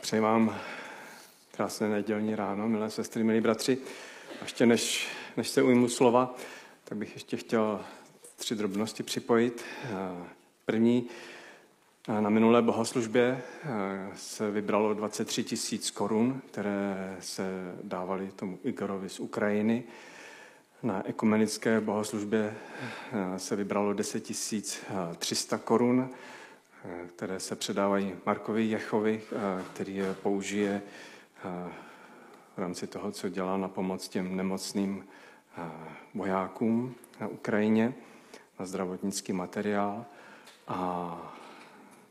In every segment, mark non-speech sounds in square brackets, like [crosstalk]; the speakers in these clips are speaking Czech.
Přeji vám krásné nedělní ráno, milé sestry, milí bratři. A ještě než, než se ujmu slova, tak bych ještě chtěl tři drobnosti připojit. První, na minulé bohoslužbě se vybralo 23 tisíc korun, které se dávaly tomu Igorovi z Ukrajiny. Na ekumenické bohoslužbě se vybralo 10 300 korun které se předávají Markovi Jechovi, který je použije v rámci toho, co dělá na pomoc těm nemocným vojákům na Ukrajině, na zdravotnický materiál. A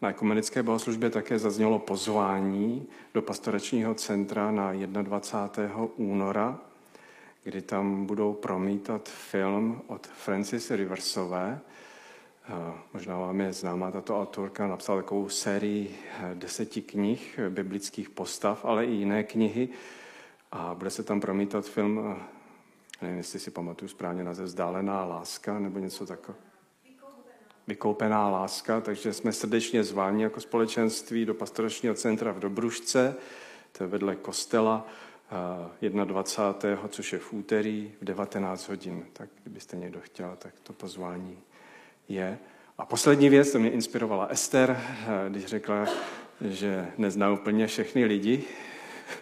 na ekumenické bohoslužbě také zaznělo pozvání do pastoračního centra na 21. února, kdy tam budou promítat film od Francis Riversové, Možná vám je známá tato autorka, napsala takovou sérii eh, deseti knih eh, biblických postav, ale i jiné knihy. A bude se tam promítat film, eh, nevím, jestli si pamatuju správně název, Vzdálená láska nebo něco takového. Vykoupená láska, takže jsme srdečně zváni jako společenství do pastoračního centra v Dobrušce, to je vedle kostela, 21. což je v úterý v 19 hodin. Tak kdybyste někdo chtěl, tak to pozvání je. A poslední věc, to mě inspirovala Ester, když řekla, že nezná úplně všechny lidi.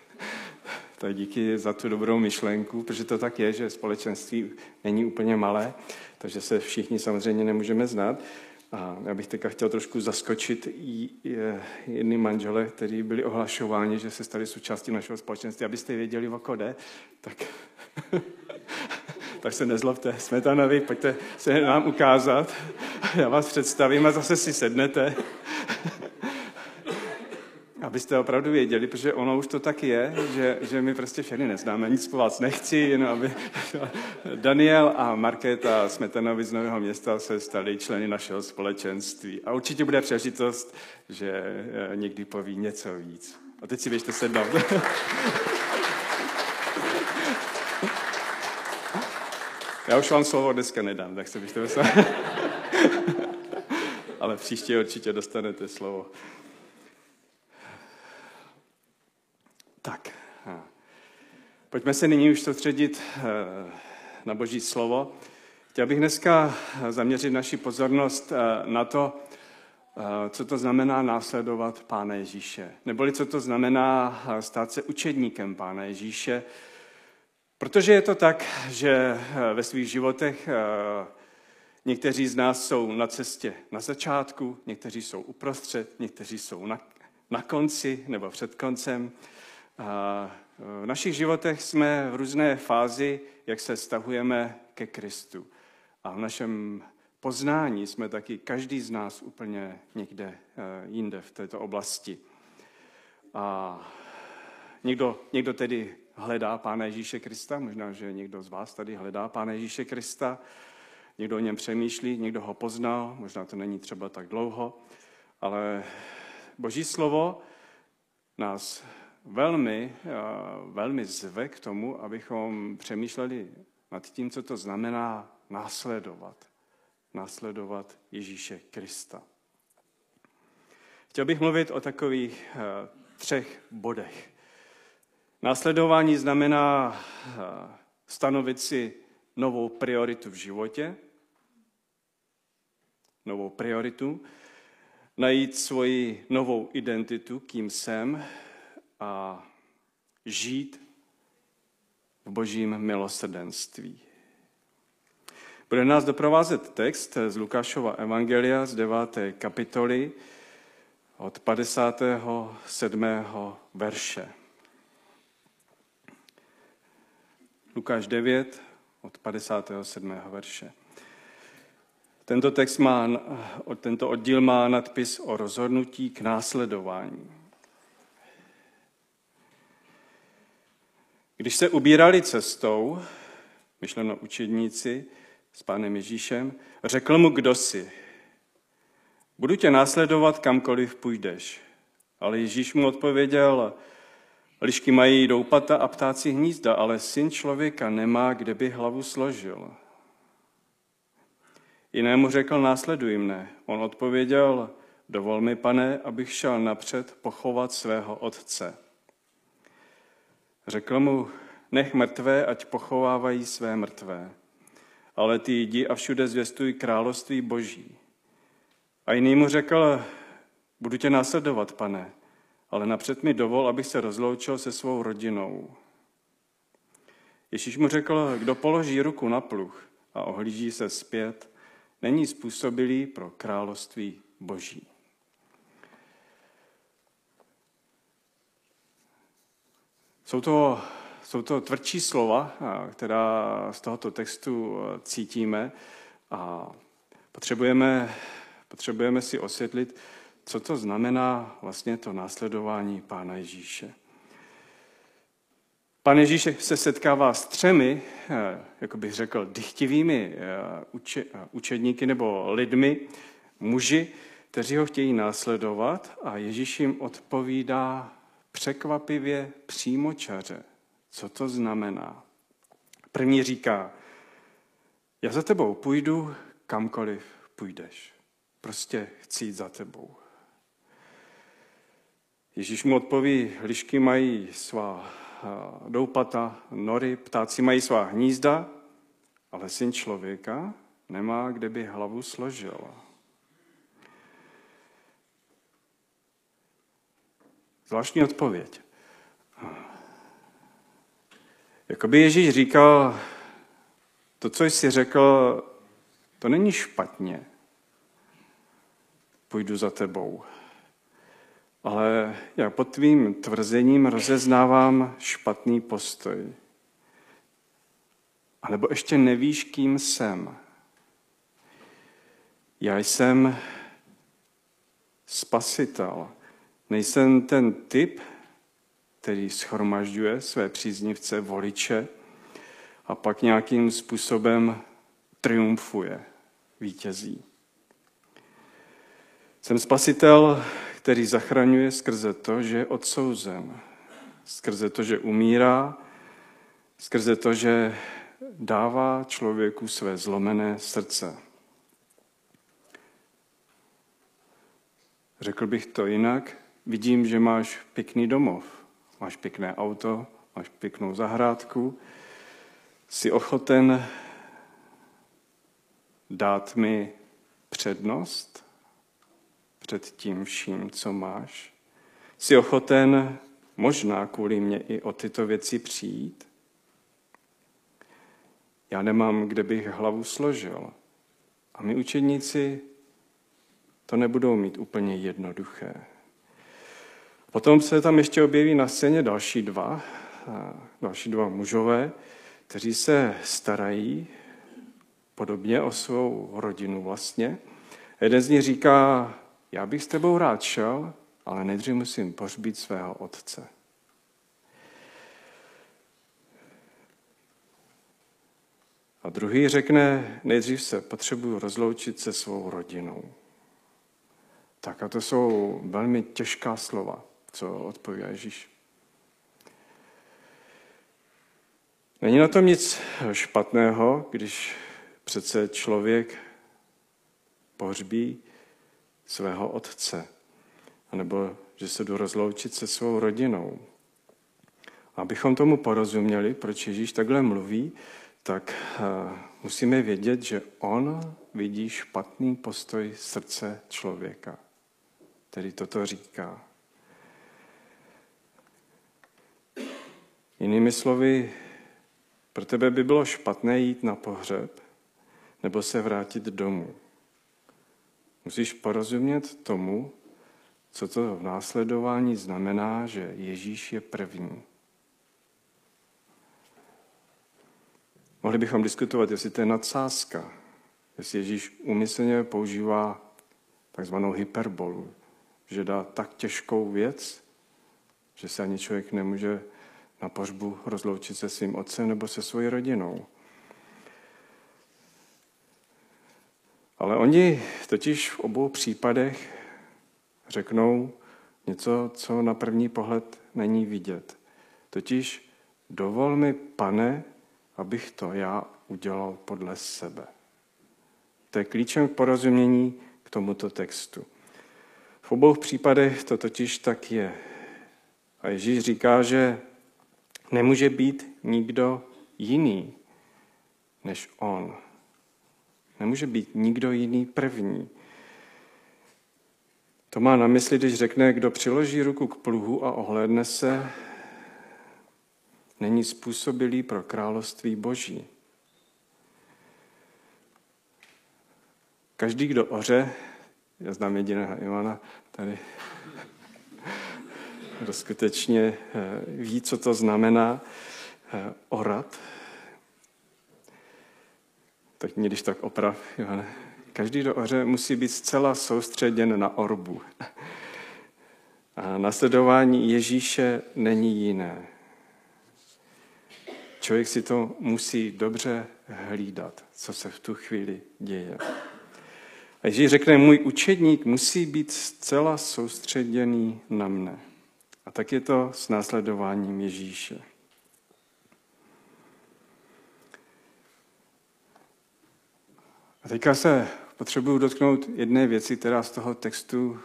[laughs] tak díky za tu dobrou myšlenku, protože to tak je, že společenství není úplně malé, takže se všichni samozřejmě nemůžeme znát. A já bych teďka chtěl trošku zaskočit jedny manžele, kteří byli ohlašováni, že se stali součástí našeho společenství. Abyste věděli, o kode, tak [laughs] tak se nezlobte, Smetanovi, pojďte se nám ukázat. [laughs] Já vás představím a zase si sednete. [laughs] Abyste opravdu věděli, protože ono už to tak je, že, že my prostě všechny neznáme, nic po vás nechci, jen aby [laughs] Daniel a Markéta Smetanovi z Nového města se stali členy našeho společenství. A určitě bude příležitost, že eh, někdy poví něco víc. A teď si běžte sednout. Já už vám slovo dneska nedám, tak se byste mysleli. [laughs] Ale příště určitě dostanete slovo. Tak, pojďme se nyní už soustředit eh, na Boží slovo. Chtěl bych dneska zaměřit naši pozornost eh, na to, eh, co to znamená následovat Pána Ježíše. Neboli co to znamená stát se učedníkem Pána Ježíše, Protože je to tak, že eh, ve svých životech eh, někteří z nás jsou na cestě na začátku, někteří jsou uprostřed, někteří jsou na, na konci nebo před koncem. A v našich životech jsme v různé fázi, jak se stahujeme ke Kristu. A v našem poznání jsme taky každý z nás úplně někde eh, jinde v této oblasti. A někdo, někdo tedy hledá Pána Ježíše Krista. Možná, že někdo z vás tady hledá Pána Ježíše Krista. Někdo o něm přemýšlí, někdo ho poznal, možná to není třeba tak dlouho, ale Boží slovo nás velmi, velmi zve k tomu, abychom přemýšleli nad tím, co to znamená následovat. Následovat Ježíše Krista. Chtěl bych mluvit o takových eh, třech bodech. Následování znamená eh, stanovit si novou prioritu v životě, novou prioritu, najít svoji novou identitu, kým jsem a žít v božím milosrdenství. Bude nás doprovázet text z Lukášova Evangelia z 9. kapitoly od 57. verše. Lukáš 9 od 57. verše. Tento text má, tento oddíl má nadpis o rozhodnutí k následování. Když se ubírali cestou, myšleno učedníci s pánem Ježíšem, řekl mu, kdo jsi. Budu tě následovat kamkoliv půjdeš. Ale Ježíš mu odpověděl, Lišky mají doupata a ptáci hnízda, ale syn člověka nemá, kde by hlavu složil. Jinému řekl, následuj mne. On odpověděl, dovol mi, pane, abych šel napřed pochovat svého otce. Řekl mu, nech mrtvé, ať pochovávají své mrtvé. Ale ty jdi a všude zvěstuj království boží. A jiný mu řekl, budu tě následovat, pane, ale napřed mi dovol, abych se rozloučil se svou rodinou. Ježíš mu řekl, kdo položí ruku na pluh a ohlíží se zpět, není způsobilý pro království boží. Jsou to, jsou to tvrdší slova, která z tohoto textu cítíme a potřebujeme, potřebujeme si osvětlit, co to znamená vlastně to následování Pána Ježíše. Pán Ježíš se setkává s třemi, jak bych řekl, dychtivými učedníky nebo lidmi, muži, kteří ho chtějí následovat a Ježíš jim odpovídá překvapivě přímočaře. Co to znamená? První říká, já za tebou půjdu, kamkoliv půjdeš. Prostě chci jít za tebou. Ježíš mu odpoví, lišky mají svá doupata, nory, ptáci mají svá hnízda, ale syn člověka nemá, kde by hlavu složil. Zvláštní odpověď. Jakoby Ježíš říkal, to, co jsi řekl, to není špatně. Půjdu za tebou. Ale já pod tvým tvrzením rozeznávám špatný postoj. A nebo ještě nevíš, kým jsem. Já jsem spasitel. Nejsem ten typ, který schromažďuje své příznivce, voliče a pak nějakým způsobem triumfuje, vítězí. Jsem spasitel, který zachraňuje skrze to, že je odsouzen, skrze to, že umírá, skrze to, že dává člověku své zlomené srdce. Řekl bych to jinak, vidím, že máš pěkný domov, máš pěkné auto, máš pěknou zahrádku, jsi ochoten dát mi přednost před tím vším, co máš? Jsi ochoten možná kvůli mě i o tyto věci přijít? Já nemám, kde bych hlavu složil. A my učedníci to nebudou mít úplně jednoduché. Potom se tam ještě objeví na scéně další dva, další dva mužové, kteří se starají podobně o svou rodinu vlastně. Jeden z nich říká, já bych s tebou rád šel, ale nejdřív musím pohřbít svého otce. A druhý řekne, nejdřív se potřebuju rozloučit se svou rodinou. Tak a to jsou velmi těžká slova co odpovídá Ježíš. Není na tom nic špatného, když přece člověk pohřbí svého otce, anebo že se jdu rozloučit se svou rodinou. Abychom tomu porozuměli, proč Ježíš takhle mluví, tak uh, musíme vědět, že on vidí špatný postoj srdce člověka, který toto říká. Jinými slovy, pro tebe by bylo špatné jít na pohřeb nebo se vrátit domů. Musíš porozumět tomu, co to v následování znamená, že Ježíš je první. Mohli bychom diskutovat, jestli to je nadsázka, jestli Ježíš umyslně používá takzvanou hyperbolu, že dá tak těžkou věc, že se ani člověk nemůže na pohřbu rozloučit se svým otcem nebo se svojí rodinou. Ale oni totiž v obou případech řeknou něco, co na první pohled není vidět. Totiž dovol mi, pane, abych to já udělal podle sebe. To je klíčem k porozumění k tomuto textu. V obou případech to totiž tak je. A Ježíš říká, že nemůže být nikdo jiný než on. Nemůže být nikdo jiný první. To má na mysli, když řekne, kdo přiloží ruku k pluhu a ohlédne se, není způsobilý pro království boží. Každý, kdo oře, já znám jediného Ivana tady, [laughs] kdo skutečně eh, ví, co to znamená eh, orat. Tak mě když tak oprav, Ivane. Každý do oře musí být zcela soustředěn na orbu. A nasledování Ježíše není jiné. Člověk si to musí dobře hlídat, co se v tu chvíli děje. A Ježíš řekne, můj učedník musí být zcela soustředěný na mne. A tak je to s následováním Ježíše. A teďka se potřebuju dotknout jedné věci, která z toho textu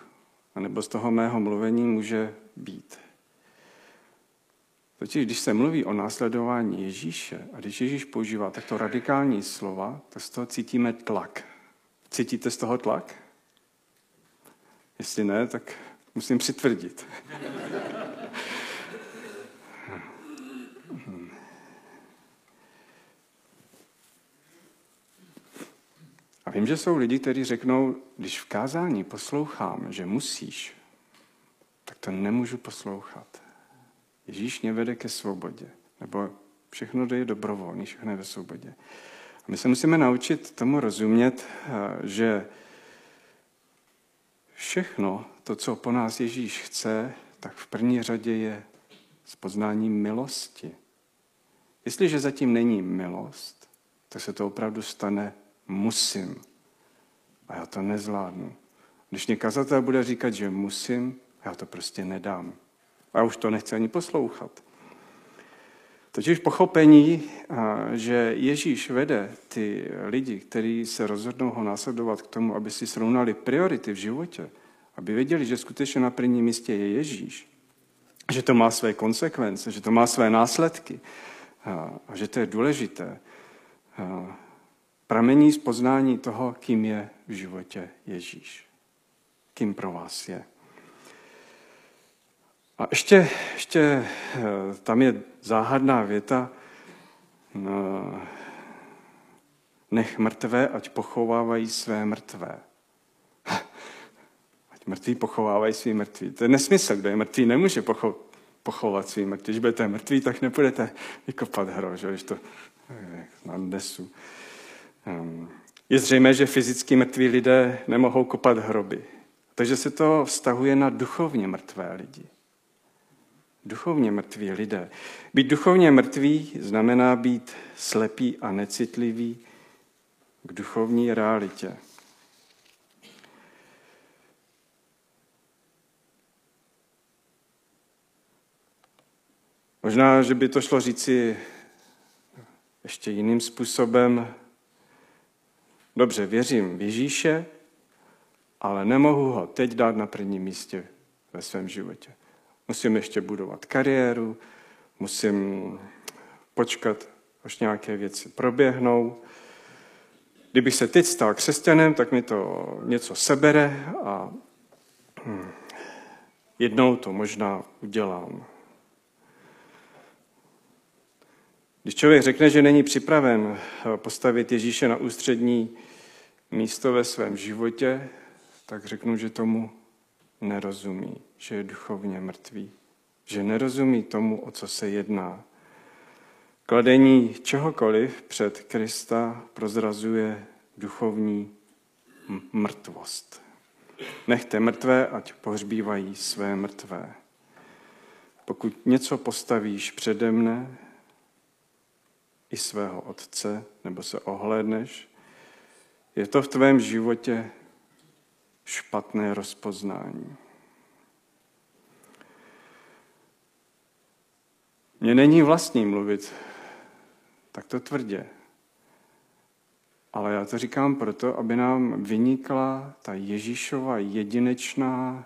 nebo z toho mého mluvení může být. Totiž, když se mluví o následování Ježíše a když Ježíš používá takto radikální slova, tak z toho cítíme tlak. Cítíte z toho tlak? Jestli ne, tak musím přitvrdit. Vím, že jsou lidi, kteří řeknou, když v kázání poslouchám, že musíš, tak to nemůžu poslouchat. Ježíš mě vede ke svobodě. Nebo všechno je dobrovolný, všechno je ve svobodě. A my se musíme naučit tomu rozumět, eh, že všechno to, co po nás Ježíš chce, tak v první řadě je s poznáním milosti. Jestliže zatím není milost, tak se to opravdu stane musím. A já to nezvládnu. Když mě kazatel bude říkat, že musím, já to prostě nedám. A já už to nechci ani poslouchat. Totiž pochopení, že Ježíš vede ty lidi, kteří se rozhodnou ho následovat k tomu, aby si srovnali priority v životě, aby věděli, že skutečně na prvním místě je Ježíš, že to má své konsekvence, že to má své následky a že to je důležité, pramení z poznání toho, kým je v životě Ježíš. Kým pro vás je. A ještě, ještě eh, tam je záhadná věta, no, nech mrtvé, ať pochovávají své mrtvé. Ať mrtví pochovávají svý mrtví. To je nesmysl, kdo je mrtvý, nemůže pocho- pochovat svý mrtví. Když budete mrtví, tak nebudete vykopat hro, že? to eh, nadnesu. Ehm, je zřejmé, že fyzicky mrtví lidé nemohou kopat hroby. Takže se to vztahuje na duchovně mrtvé lidi. Duchovně mrtví lidé. Být duchovně mrtvý znamená být slepý a necitlivý k duchovní realitě. Možná, že by to šlo říci ještě jiným způsobem. Dobře, věřím v Ježíše, ale nemohu ho teď dát na prvním místě ve svém životě. Musím ještě budovat kariéru, musím počkat, až nějaké věci proběhnou. Kdybych se teď stal křesťanem, tak mi to něco sebere a hm, jednou to možná udělám. Když člověk řekne, že není připraven postavit Ježíše na ústřední místo ve svém životě, tak řeknu, že tomu nerozumí, že je duchovně mrtvý, že nerozumí tomu, o co se jedná. Kladení čehokoliv před Krista prozrazuje duchovní mrtvost. Nechte mrtvé, ať pohřbívají své mrtvé. Pokud něco postavíš přede mne, i svého otce, nebo se ohlédneš, je to v tvém životě špatné rozpoznání. Mně není vlastní mluvit takto tvrdě. Ale já to říkám proto, aby nám vynikla ta Ježíšova jedinečná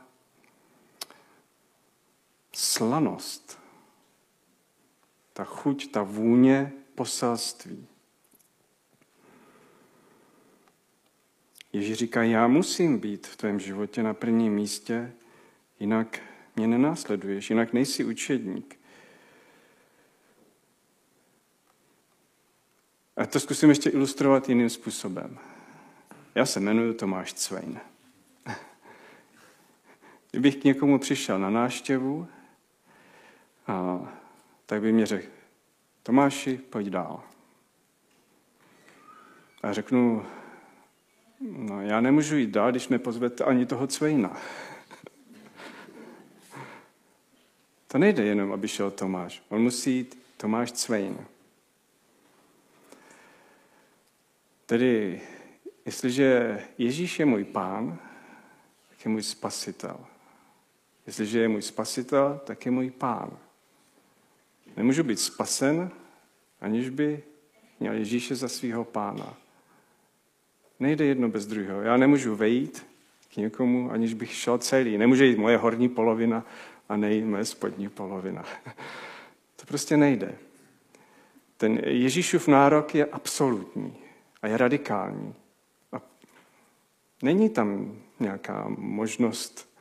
slanost, ta chuť, ta vůně poselství. Ježíš říká, já musím být v tvém životě na prvním místě, jinak mě nenásleduješ, jinak nejsi učedník. A to zkusím ještě ilustrovat jiným způsobem. Já se jmenuji Tomáš Cvejn. Kdybych k někomu přišel na náštěvu, a, tak by mě řekl, Tomáši, pojď dál. A řeknu, no já nemůžu jít dál, když nepozvete ani toho Cvejna. [laughs] To nejde jenom, aby šel Tomáš. On musí jít Tomáš Cvejn. Tedy, jestliže Ježíš je můj pán, tak je můj spasitel. Jestliže je můj spasitel, tak je můj pán. Nemůžu být spasen, aniž by měl Ježíše za svého pána. Nejde jedno bez druhého. Já nemůžu vejít k někomu, aniž bych šel celý. Nemůže jít moje horní polovina a nejít moje spodní polovina. To prostě nejde. Ten Ježíšův nárok je absolutní a je radikální. A není tam nějaká možnost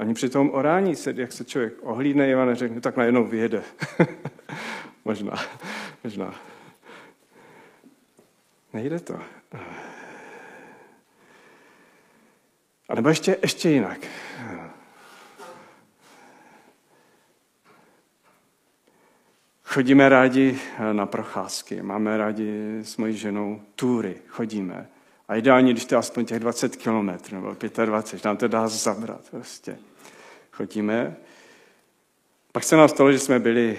ani při tom orání, se, jak se člověk ohlídne a neřekne, tak najednou vyjede. [laughs] možná, možná. Nejde to. A nebo ještě, ještě jinak. Chodíme rádi na procházky, máme rádi s mojí ženou túry, chodíme. A ideálně, když to je aspoň těch 20 kilometrů nebo 25, nám to dá zabrat prostě. Chodíme. Pak se nám stalo, že jsme byli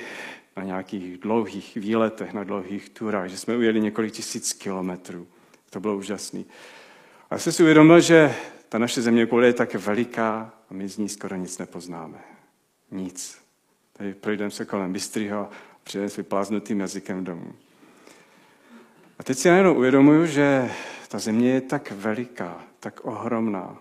na nějakých dlouhých výletech, na dlouhých turách, že jsme ujeli několik tisíc kilometrů. To bylo úžasné. A jsem si uvědomil, že ta naše země je tak veliká a my z ní skoro nic nepoznáme. Nic. Tady projdeme se kolem Bystrýho, přijdeme s vypláznutým jazykem domů. A teď si najednou uvědomuju, že ta země je tak veliká, tak ohromná.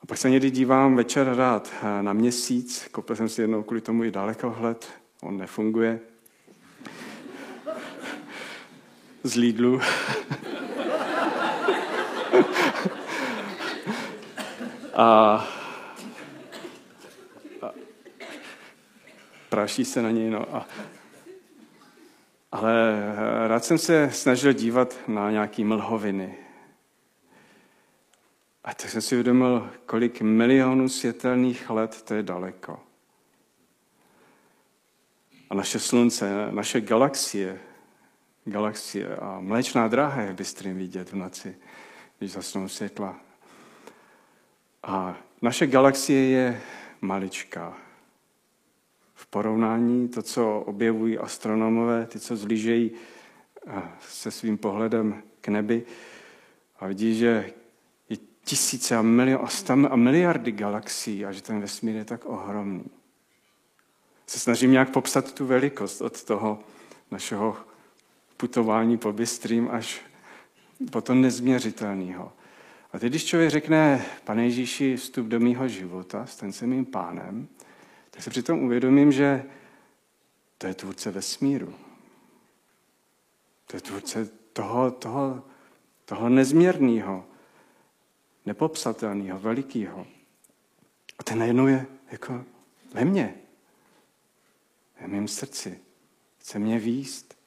A pak se někdy dívám večer rád na měsíc, koupil jsem si jednou kvůli tomu i dalekohled, on nefunguje. Z Lidlu. [laughs] a, praší se na něj, no a ale eh, rád jsem se snažil dívat na nějaké mlhoviny. A tak jsem si uvědomil, kolik milionů světelných let to je daleko. A naše slunce, naše galaxie, galaxie a mléčná dráha je bystrým vidět v noci, když zasnou světla. A naše galaxie je maličká porovnání to, co objevují astronomové, ty, co zlížejí eh, se svým pohledem k nebi a vidí, že je tisíce a, milion, a, miliardy galaxií a že ten vesmír je tak ohromný. Se snažím nějak popsat tu velikost od toho našeho putování po bystrým až po to nezměřitelného. A teď, když člověk řekne, pane Ježíši, vstup do mýho života, stan se mým pánem, tak se přitom uvědomím, že to je tvůrce vesmíru. To je tvůrce toho, toho, toho nezměrného, nepopsatelného, velikého. A ten najednou je jako ve mně. Ve mém srdci. Chce mě výst.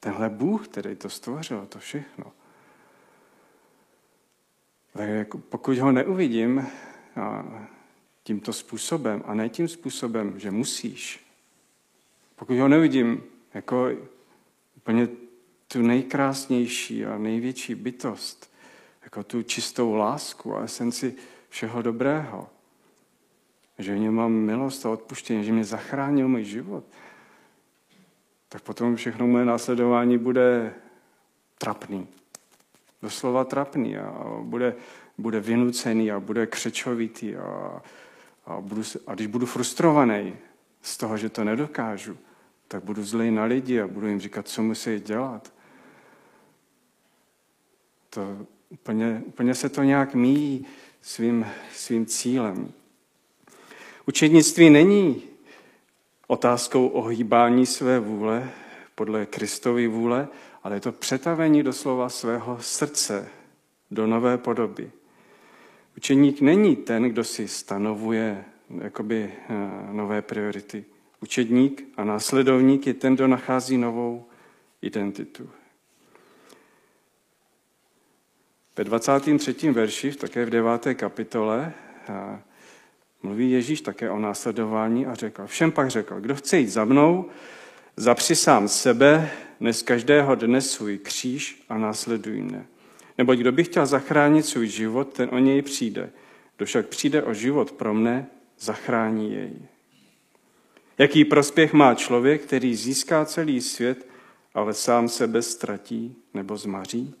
Tenhle Bůh, který to stvořil, to všechno. Tak jako pokud ho neuvidím, tímto způsobem a ne tím způsobem, že musíš. Pokud ho nevidím jako úplně tu nejkrásnější a největší bytost, jako tu čistou lásku a esenci všeho dobrého, že v něm mám milost a odpuštění, že mě zachránil můj život, tak potom všechno moje následování bude trapný. Doslova trapný a bude, bude vynucený a bude křečovitý a a, budu, a když budu frustrovaný z toho, že to nedokážu, tak budu zlej na lidi a budu jim říkat, co musí dělat. To úplně, úplně se to nějak míjí svým, svým cílem. Učednictví není otázkou ohýbání své vůle podle Kristovy vůle, ale je to přetavení doslova svého srdce do nové podoby. Učeník není ten, kdo si stanovuje jakoby, eh, nové priority. Učedník a následovník je ten, kdo nachází novou identitu. Ve 23. verši, také v 9. kapitole, eh, mluví Ježíš také o následování a řekl, všem pak řekl, kdo chce jít za mnou, zapři sám sebe, nes každého dne svůj kříž a následuj mne. Neboť kdo by chtěl zachránit svůj život, ten o něj přijde. Kdo však přijde o život pro mne, zachrání jej. Jaký prospěch má člověk, který získá celý svět, ale sám sebe ztratí nebo zmaří?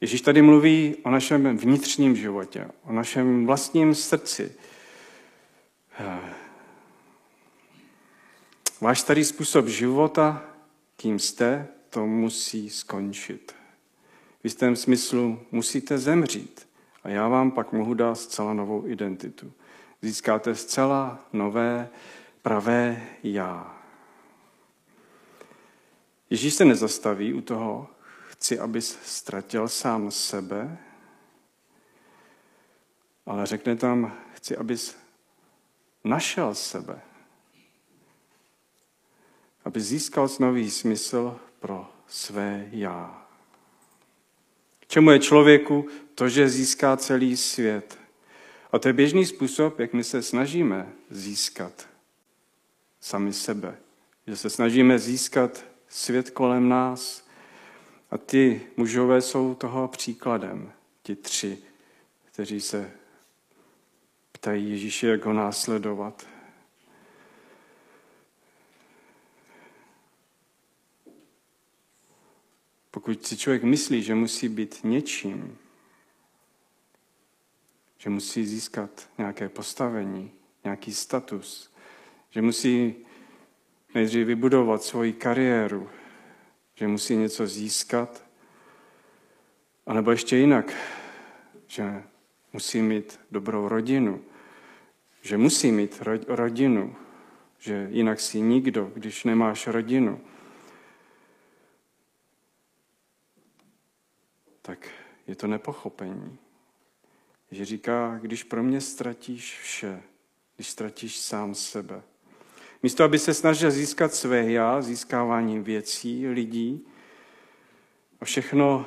Ježíš tady mluví o našem vnitřním životě, o našem vlastním srdci. Váš starý způsob života, kým jste, to musí skončit. V jistém smyslu musíte zemřít a já vám pak mohu dát zcela novou identitu. Získáte zcela nové, pravé já. Ježíš se nezastaví u toho, chci, abys ztratil sám sebe, ale řekne tam, chci, abys našel sebe, aby získal nový smysl pro své já. K čemu je člověku to, že získá celý svět? A to je běžný způsob, jak my se snažíme získat sami sebe. Že se snažíme získat svět kolem nás, a ty mužové jsou toho příkladem, ti tři, kteří se ptají Ježíše, jak ho následovat. Pokud si člověk myslí, že musí být něčím, že musí získat nějaké postavení, nějaký status, že musí nejdřív vybudovat svoji kariéru, že musí něco získat, anebo ještě jinak, že musí mít dobrou rodinu, že musí mít rodinu, že jinak si nikdo, když nemáš rodinu. Tak je to nepochopení. Že říká, když pro mě ztratíš vše, když ztratíš sám sebe, Místo, aby se snažil získat své já, získáváním věcí, lidí a všechno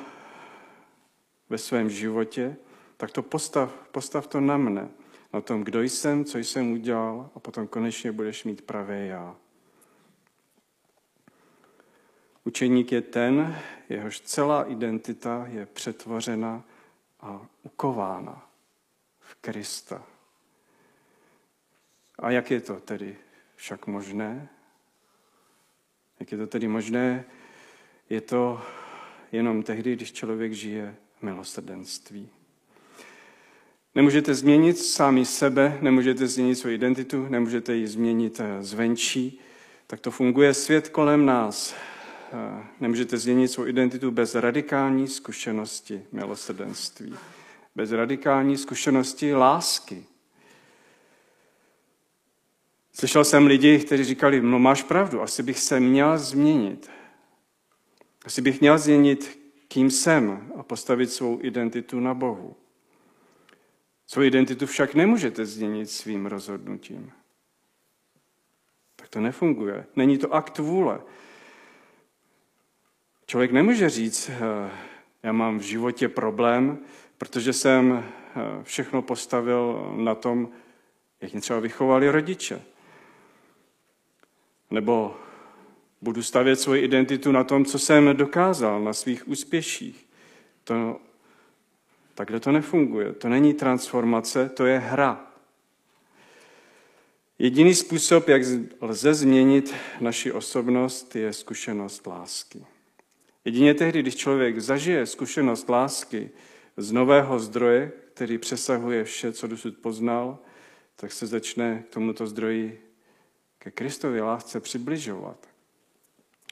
ve svém životě, tak to postav, postav to na mne, na tom, kdo jsem, co jsem udělal a potom konečně budeš mít pravé já. Učeník je ten, jehož celá identita je přetvořena a ukována v Krista. A jak je to tedy však možné? Jak je to tedy možné? Je to jenom tehdy, když člověk žije milosrdenství. Nemůžete změnit sami sebe, nemůžete změnit svou identitu, nemůžete ji změnit eh, zvenčí. Tak to funguje svět kolem nás. Eh, nemůžete změnit svou identitu bez radikální zkušenosti milosrdenství, bez radikální zkušenosti lásky, Slyšel jsem lidi, kteří říkali, no máš pravdu, asi bych se měl změnit. Asi bych měl změnit, kým jsem a postavit svou identitu na Bohu. Svou identitu však nemůžete změnit svým rozhodnutím. Tak to nefunguje. Není to akt vůle. Člověk nemůže říct, eh, já mám v životě problém, protože jsem eh, všechno postavil na tom, jak mě třeba vychovali rodiče. Nebo budu stavět svoji identitu na tom, co jsem dokázal, na svých úspěších. To, takhle to nefunguje. To není transformace, to je hra. Jediný způsob, jak lze změnit naši osobnost, je zkušenost lásky. Jedině tehdy, když člověk zažije zkušenost lásky z nového zdroje, který přesahuje vše, co dosud poznal, tak se začne k tomuto zdroji ke Kristově lásce přibližovat,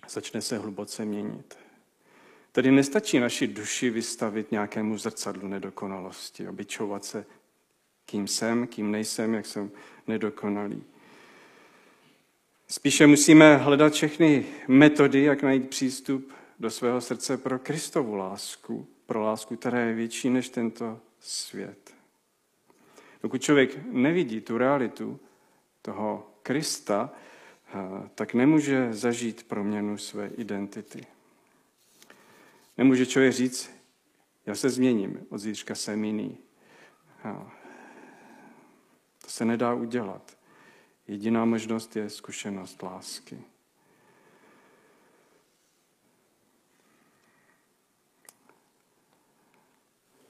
začne se hluboce měnit. Tedy nestačí naši duši vystavit nějakému zrcadlu nedokonalosti, obyčovat se, kým jsem, kým nejsem, jak jsem nedokonalý. Spíše musíme hledat všechny metody, jak najít přístup do svého srdce pro Kristovu lásku, pro lásku, která je větší než tento svět. Dokud člověk nevidí tu realitu toho Krista, eh, tak nemůže zažít proměnu své identity. Nemůže člověk říct, já se změním, od zítřka jsem jiný. To se nedá udělat. Jediná možnost je zkušenost lásky.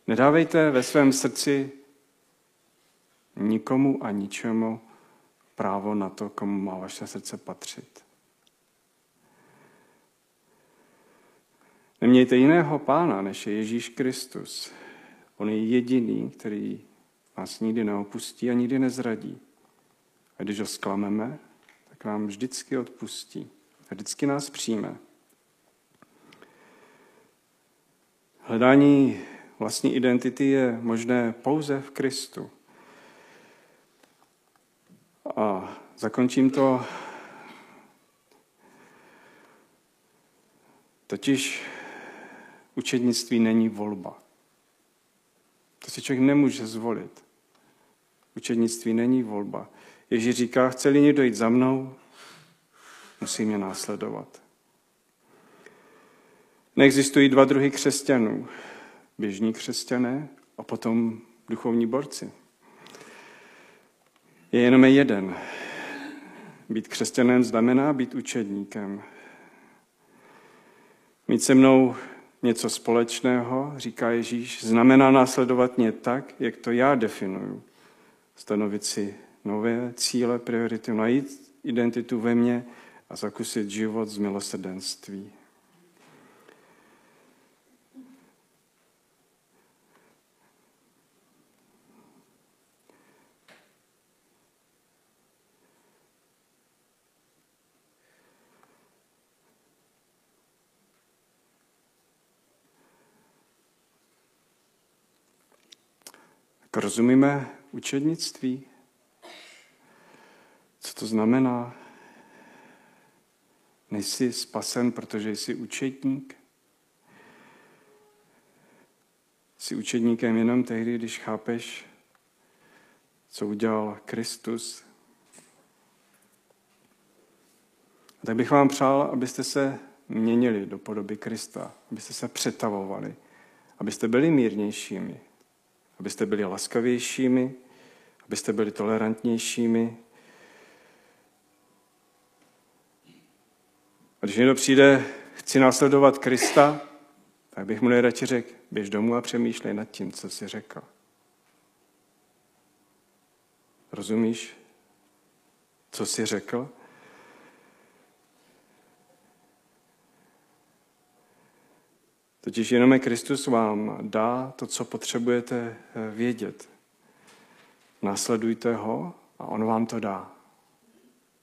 Nedávejte ve svém srdci nikomu a ničemu právo na to, komu má vaše srdce patřit. Nemějte jiného pána, než je Ježíš Kristus. On je jediný, který nás nikdy neopustí a nikdy nezradí. A když ho zklameme, tak nám vždycky odpustí. A vždycky nás přijme. Hledání vlastní identity je možné pouze v Kristu. A zakončím to Totiž učednictví není volba. To si člověk nemůže zvolit. Učednictví není volba. Ježíš říká, chce-li někdo jít za mnou, musí mě následovat. Neexistují dva druhy křesťanů. Běžní křesťané a potom duchovní borci. Je jenom jeden. Být křesťanem znamená být učedníkem. Mít se mnou něco společného, říká Ježíš, znamená následovat mě tak, jak to já definuju. Stanovit si nové cíle, priority, najít identitu ve mně a zakusit život z milosrdenství. Rozumíme učednictví? Co to znamená? Nejsi spasen, protože jsi učedník? Jsi učedníkem jenom tehdy, když chápeš, co udělal Kristus. A tak bych vám přál, abyste se měnili do podoby Krista, abyste se přetavovali, abyste byli mírnějšími, abyste byli laskavějšími, abyste byli tolerantnějšími. A když někdo přijde, chci následovat Krista, tak bych mu nejradši řekl, běž domů a přemýšlej nad tím, co jsi řekl. Rozumíš, co jsi řekl? Totiž jenom Kristus vám dá to, co potřebujete eh, vědět. Následujte ho a on vám to dá.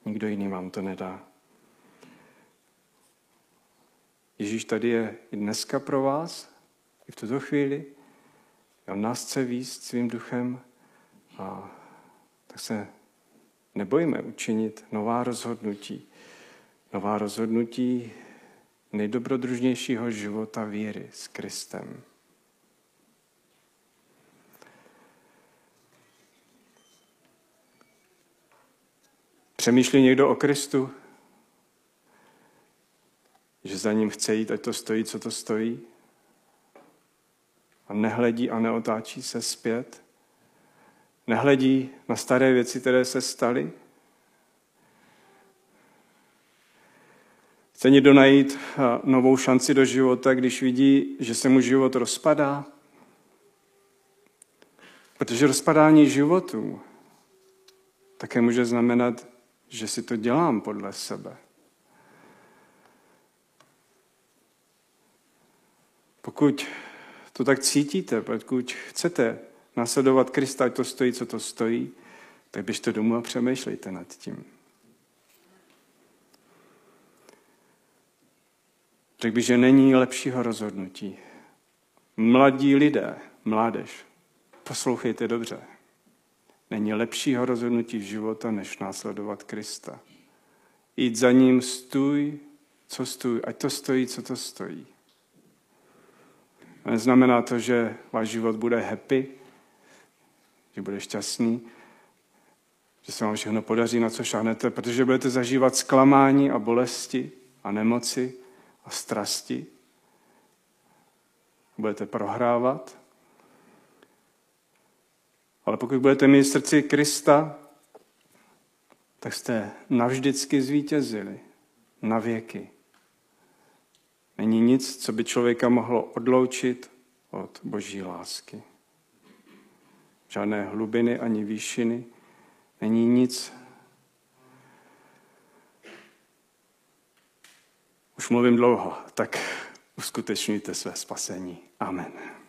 Nikdo jiný vám to nedá. Ježíš tady je i dneska pro vás, i v tuto chvíli. On nás chce výst svým duchem a tak se nebojíme učinit nová rozhodnutí. Nová rozhodnutí nejdobrodružnějšího života víry s Kristem. Přemýšlí někdo o Kristu? Že za ním chce jít, ať to stojí, co to stojí? A nehledí a neotáčí se zpět? Nehledí na staré věci, které se staly? Chce někdo najít novou šanci do života, když vidí, že se mu život rozpadá? Protože rozpadání životu také může znamenat, že si to dělám podle sebe. Pokud to tak cítíte, pokud chcete nasledovat Krista, ať to stojí, co to stojí, tak běžte domů a přemýšlejte nad tím. Řekl bych, že není lepšího rozhodnutí. Mladí lidé, mládež, poslouchejte dobře. Není lepšího rozhodnutí v života, než následovat Krista. Jít za ním, stůj, co stůj, ať to stojí, co to stojí. Neznamená to, že váš život bude happy, že bude šťastný, že se vám všechno podaří, na co šáhnete, protože budete zažívat zklamání a bolesti a nemoci a strasti. Budete prohrávat. Ale pokud budete mít srdci Krista, tak jste navždycky zvítězili. Na věky. Není nic, co by člověka mohlo odloučit od boží lásky. Žádné hlubiny ani výšiny. Není nic. Už mluvím dlouho, tak uskutečňujte své spasení. Amen.